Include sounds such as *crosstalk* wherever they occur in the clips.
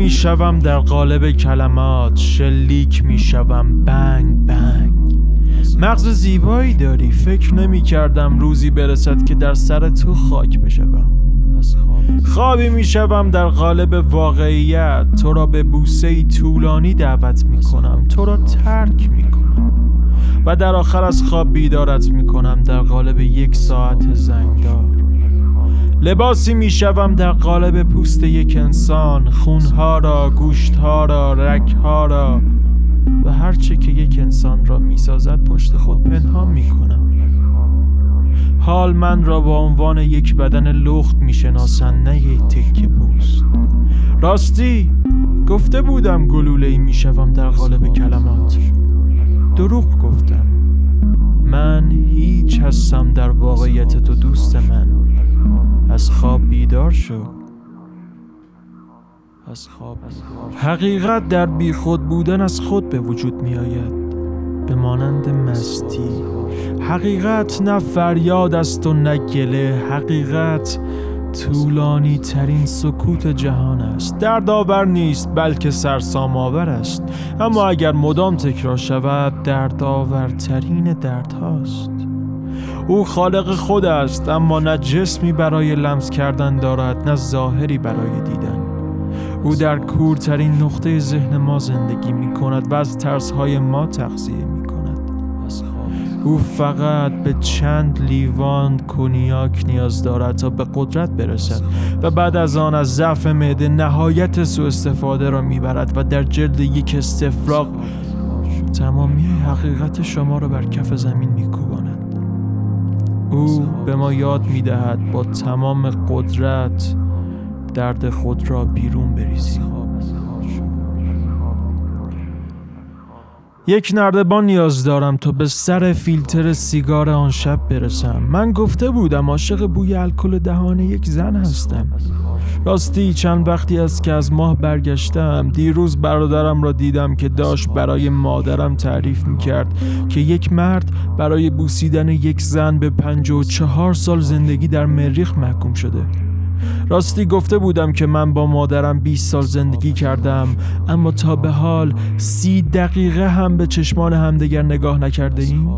می شوم در قالب کلمات شلیک می شوم بنگ بنگ. مغز زیبایی داری. فکر نمی کردم روزی برسد که در سر تو خاک بشوم. خوابی می شوم در قالب واقعیت. تو را به بوسه طولانی دعوت می کنم تو را ترک می کنم و در آخر از خواب بیدارت می کنم در قالب یک ساعت زنگدار. لباسی می شوم در قالب پوست یک انسان خونها را گوشتها را رکها را و هرچه که یک انسان را می سازد پشت خود پنهان می کنم حال من را با عنوان یک بدن لخت می شناسند نه یک تکه پوست. راستی گفته بودم گلوله ای می شوم در قالب کلمات. دروغ گفتم. من هیچ هستم در واقعیت تو دوست من. از خواب بیدار شو. از خواب حقیقت در بیخود بودن از خود به وجود می آید به مانند مستی. حقیقت نه فریاد است و نه گله. حقیقت طولانی ترین سکوت جهان است. دردآور نیست بلکه سرسام آور است. اما اگر مدام تکرار شود دردآورترین درد هاست او خالق خود است اما نه جسمی برای لمس کردن دارد نه ظاهری برای دیدن. او در کورترین نقطه ذهن ما زندگی می کند و از ترسهای ما تغذیه می کند او فقط به چند لیوان کنیاک نیاز دارد تا به قدرت برسد و بعد از آن از ضعف معده نهایت سوء استفاده را می‌برد و در جلد یک استفراغ. تمامی حقیقت شما را بر کف زمین میکوباند او به ما یاد می‌دهد با تمام قدرت درد خود را بیرون بریزیم. یک نردبان نیاز دارم تا به سر فیلتر سیگار آن شب برسم. من گفته بودم عاشق بوی الکل دهان یک زن هستم. راستی چند وقتی است که از ماه برگشتم دیروز برادرم را دیدم که داشت برای مادرم تعریف می‌کرد که یک مرد برای بوسیدن یک زن به پنج و چهار سال زندگی در مریخ محکوم شده. راستی گفته بودم که من با مادرم 20 سال زندگی کردم اما تا به حال سی دقیقه هم به چشمان همدیگر نگاه نکرده ایم؟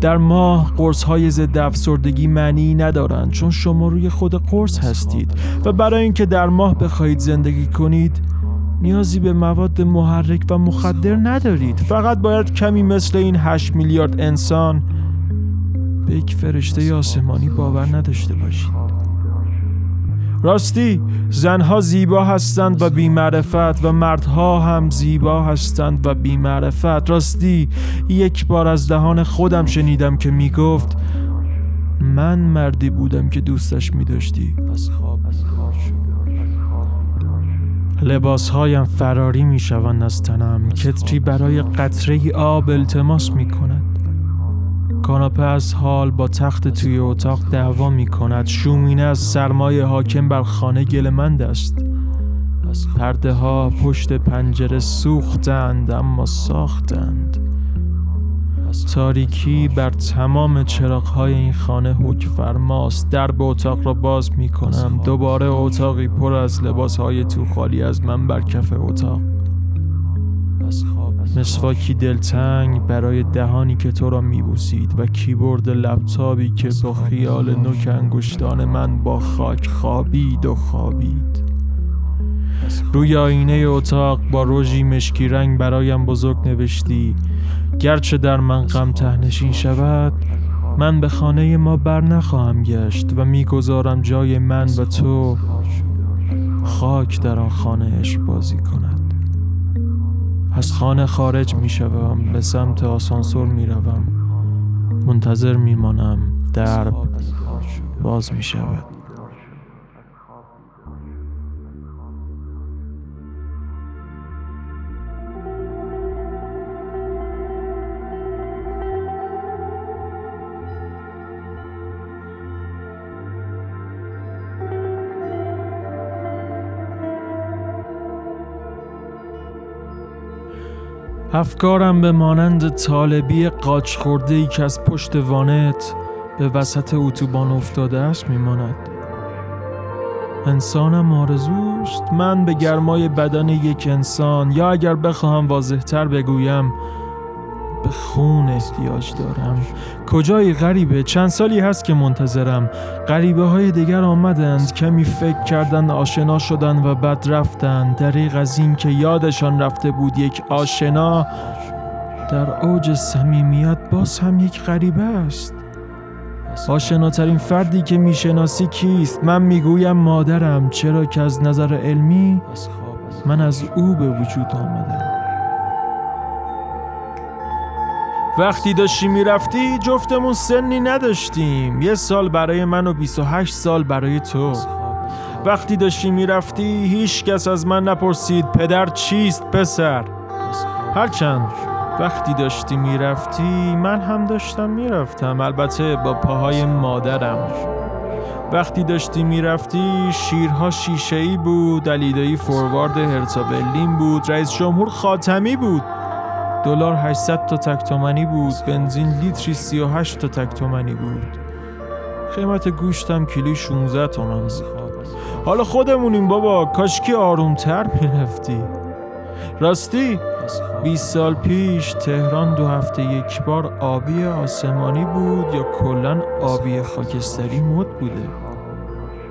در ماه قرص های ضد افسردگی معنی ندارند چون شما روی خود قرص هستید. و برای اینکه در ماه بخواهید زندگی کنید نیازی به مواد محرک و مخدر ندارید. فقط باید کمی مثل این 8 میلیارد انسان به یک فرشته آسمانی باور نداشته باشید. راستی زنها زیبا هستند و بیمعرفت و مردها هم زیبا هستند و بیمعرفت. راستی یک بار از دهان خودم شنیدم که می‌گفت من مردی بودم که دوستش میداشتی. از خواب لباس هایم فراری می شوند از تنم. کتری برای قطره آب التماس می کند کاناپه از حال با تخت توی اتاق دعوا می کند شومینه از سرمایه حاکم بر خانه گلمند است. پرده ها پشت پنجره سوختند اما ساختند. تاریکی بر تمام چراغ های این خانه حک فرماست درب اتاق را باز می کنم دوباره اتاقی پر از لباس های تو خالی از من بر کف اتاق. مسواکی دلتنگ برای دهانی که تو را میبوسید و کیبورد لپتاپی که با خیال نوک انگشتان من با خاک خوابید و خوابید. روی آینه اتاق با روژی مشکی رنگ برایم بزرگ نوشتی. گرچه در من غم تهنشین شود من به خانه ما بر نخواهم گشت و می‌گذارم جای من و تو. خاک در آن خانه عشق بازی کند. از خانه خارج می شوم به سمت آسانسور می روم. منتظر می مانم. درب باز می شود. افکارم به مانند طالبی قاچ خورده ای که از پشت وانت به وسط اتوبان افتاده است میماند. انسانم آرزوست. من به گرمای بدن یک انسان یا اگر بخواهم واضحتر بگویم به خون احتیاج دارم. کجایی غریبه؟ چند سالی هست که منتظرم. غریبه های دیگر آمدند کمی فکر کردن آشنا شدن و بعد رفتن دریغ از این که یادشان رفته بود یک آشنا. در اوج صمیمیت باز هم یک غریبه است. آشناترین فردی که می‌شناسی کیست؟ من می‌گویم مادرم. چرا که از نظر علمی من از او به وجود آمدم. وقتی داشتی می‌رفتی جفتمون سنی نداشتیم. یه سال برای من و 28 سال برای تو. وقتی داشتی می‌رفتی هیچ کس از من نپرسید پدر چیست پسر. هرچند وقتی داشتی می‌رفتی من هم داشتم می‌رفتم. البته با پاهای مادرم. وقتی داشتی می‌رفتی شیرها شیشه ای بود دلیدایی فوروارد هرتا بود رئیس جمهور خاتمی بود. دلار 800 تا تک تومنی بود بنزین لیتری 38 تا تک تومنی بود. قیمت گوشتم کیلوی 16 تومن بود حالا خودمونیم بابا کاشکی آرومتر می‌رفتی؟ راستی؟ 20 سال پیش تهران دو هفته یک بار آبی آسمانی بود یا کلا آبی خاکستری مد بوده؟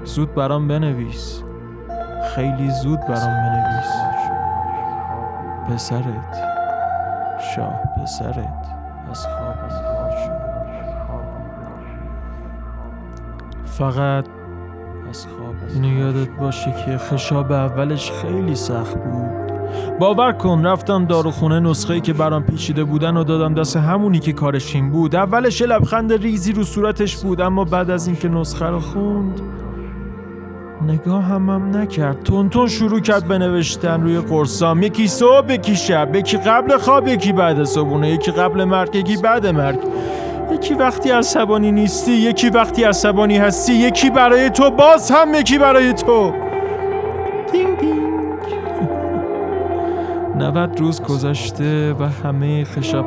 زود برام بنویس. خیلی زود برام بنویس. پسرت. شاه پسرت. از خواب فقط از خواب اینو یادت باشه که خشاب اولش خیلی سخت بود. باور کن رفتم داروخونه نسخه که برام پیچیده بودن و دادم دست همونی که کارش این بود. اولش لبخند ریزی رو صورتش بود اما بعد از اینکه نسخه رو خوند نگاه هم, هم نکرد. تون شروع کرد به نوشتن روی قرصام. یکی صبح یکی شب یکی قبل خواب یکی بعد صبحونه یکی قبل مرگ یکی بعد مرگ. یکی وقتی عصبانی نیستی یکی وقتی عصبانی هستی یکی برای تو باز هم یکی برای تو. دینگ دینگ. 90 روز گذشته و همه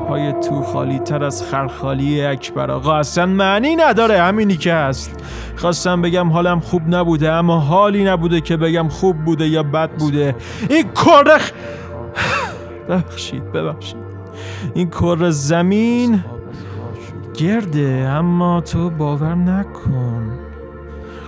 های تو خالی تر از خرخالی اکبر آقا. اصلا معنی نداره همینی که هست. خواستم بگم حالم خوب نبوده اما حالی نبوده که بگم خوب بوده یا بد بوده. این کره *sighs* ببخشید ببخشید. این کره زمین گرده اما تو باور نکن.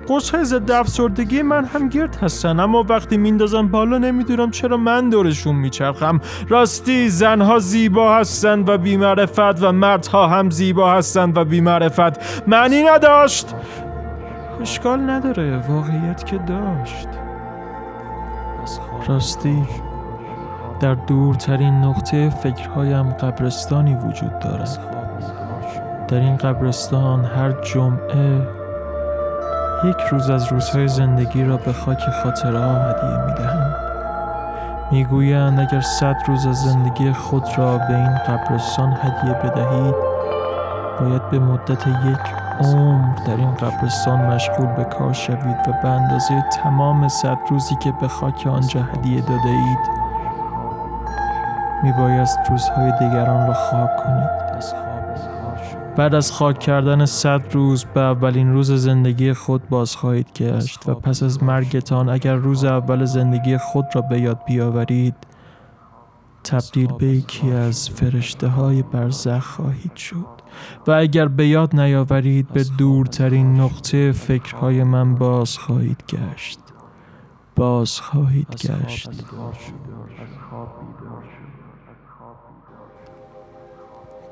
قرص های ضد افسردگی من هم گرد هستن اما وقتی میندازم بالا نمی‌دونم چرا من دورشون میچرخم. راستی زنها زیبا هستند و بیمعرفت و مردها هم زیبا هستند و بیمعرفت. معنی نداشت. اشکال نداره واقعیت که داشت. راستی در دورترین نقطه فکرهایم قبرستانی وجود دارد. در این قبرستان هر جمعه یک روز از روزهای زندگی را به خاک خاطره هدیه می دهم. می‌گویند اگر صد روز از زندگی خود را به این قبرستان هدیه بدهید باید به مدت یک عمر در این قبرستان مشغول به کار شوید و به اندازه تمام صد روزی که به خاک آنجا هدیه داده اید می بایست روزهای دیگران را خاک کنید بعد از خاک کردن صد روز به اولین روز زندگی خود باز خواهید گشت و پس از مرگتان اگر روز اول زندگی خود را به یاد بیاورید تبدیل به یکی از فرشته های برزخ خواهید شد. و اگر به یاد نیاورید به دورترین نقطه فکرهای من باز خواهید گشت. باز خواهید گشت.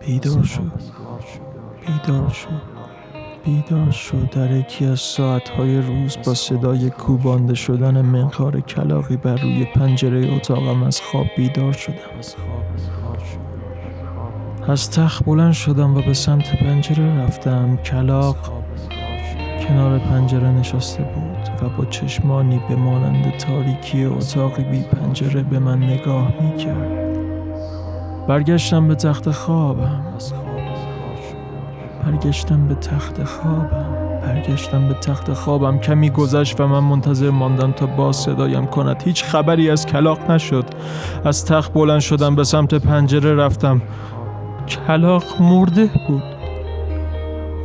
بیدار شد بیدار شد بیدار شد در یکی از ساعتهای روز با صدای کوبانده شدن منخار کلاقی بر روی پنجره اتاقم از خواب بیدار شدم. از تخت بلند شدم و به سمت پنجره رفتم. کلاق کنار پنجره نشسته بود و با چشمانی به مانند تاریکی اتاقی بی پنجره به من نگاه می کرد برگشتم به تخت خوابم. برگشتم به تخت خوابم. برگشتم به تخت خوابم. کمی گذشت و من منتظر ماندم تا باز صدایم کند. هیچ خبری از کلاق نشد. از تخت بلند شدم به سمت پنجره رفتم. کلاق مرده بود.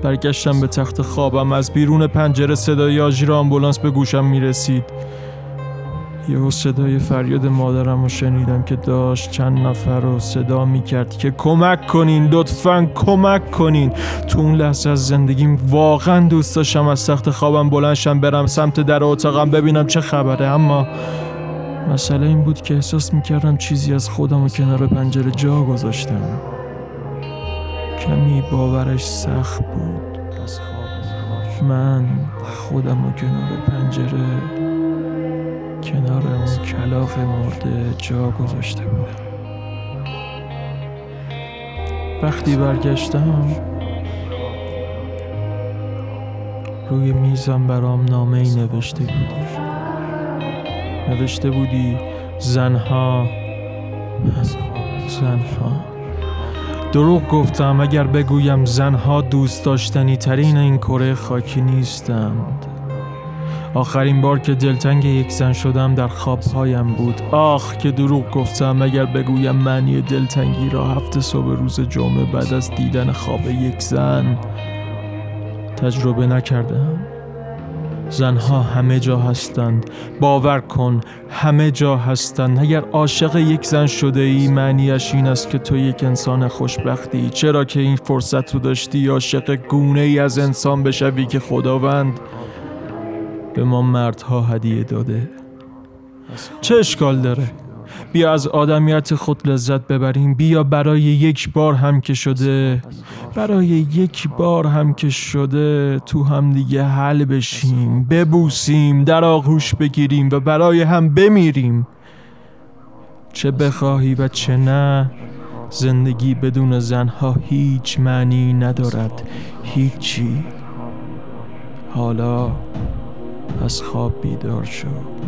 برگشتم به تخت خوابم. از بیرون پنجره صدای آژیر آمبولانس به گوشم می‌رسید. یهو صدای فریاد مادرم رو شنیدم که داشت چند نفر رو صدا می‌کرد که کمک کنین لطفا کمک کنین. تو اون لحظه از زندگیم واقعا دوست داشتم از تخت خوابم بلنشم برم سمت در اتاقم ببینم چه خبره. اما مسئله این بود که احساس می‌کردم چیزی از خودم و کنار پنجره جا گذاشتم. کمی باورش سخت بود. من خودم و کنار پنجره کنار اون کلاق مرده جا گذاشته بودم. وقتی برگشتم روی میزم برام نامه ای نوشته بودی. نوشته بودی زنها زنها دروغ گفتم اگر بگویم زنها دوست داشتنی ترین این کره خاکی نیستند. آخرین بار که دلتنگ یک زن شدم در خوابهایم بود. آخ که دروغ گفتم اگر بگویم معنی دلتنگی را هفته صبح روز جمعه بعد از دیدن خواب یک زن تجربه نکردم. زنها همه جا هستند. باور کن همه جا هستند. اگر عاشق یک زن شده ای معنیش این است که تو یک انسان خوشبختی. چرا که این فرصت رو داشتی عاشق گونه ای از انسان بشوی که خداوند به ما مردها هدیه داده. چه اشکال داره؟ بیا از آدمیت خود لذت ببریم. بیا برای یک بار هم که شده برای یک بار هم که شده تو هم دیگه حل بشیم. ببوسیم در آغوش بگیریم و برای هم بمیریم. چه بخواهی و چه نه زندگی بدون زنها هیچ معنی ندارد. هیچی. حالا از خواب بیدار شد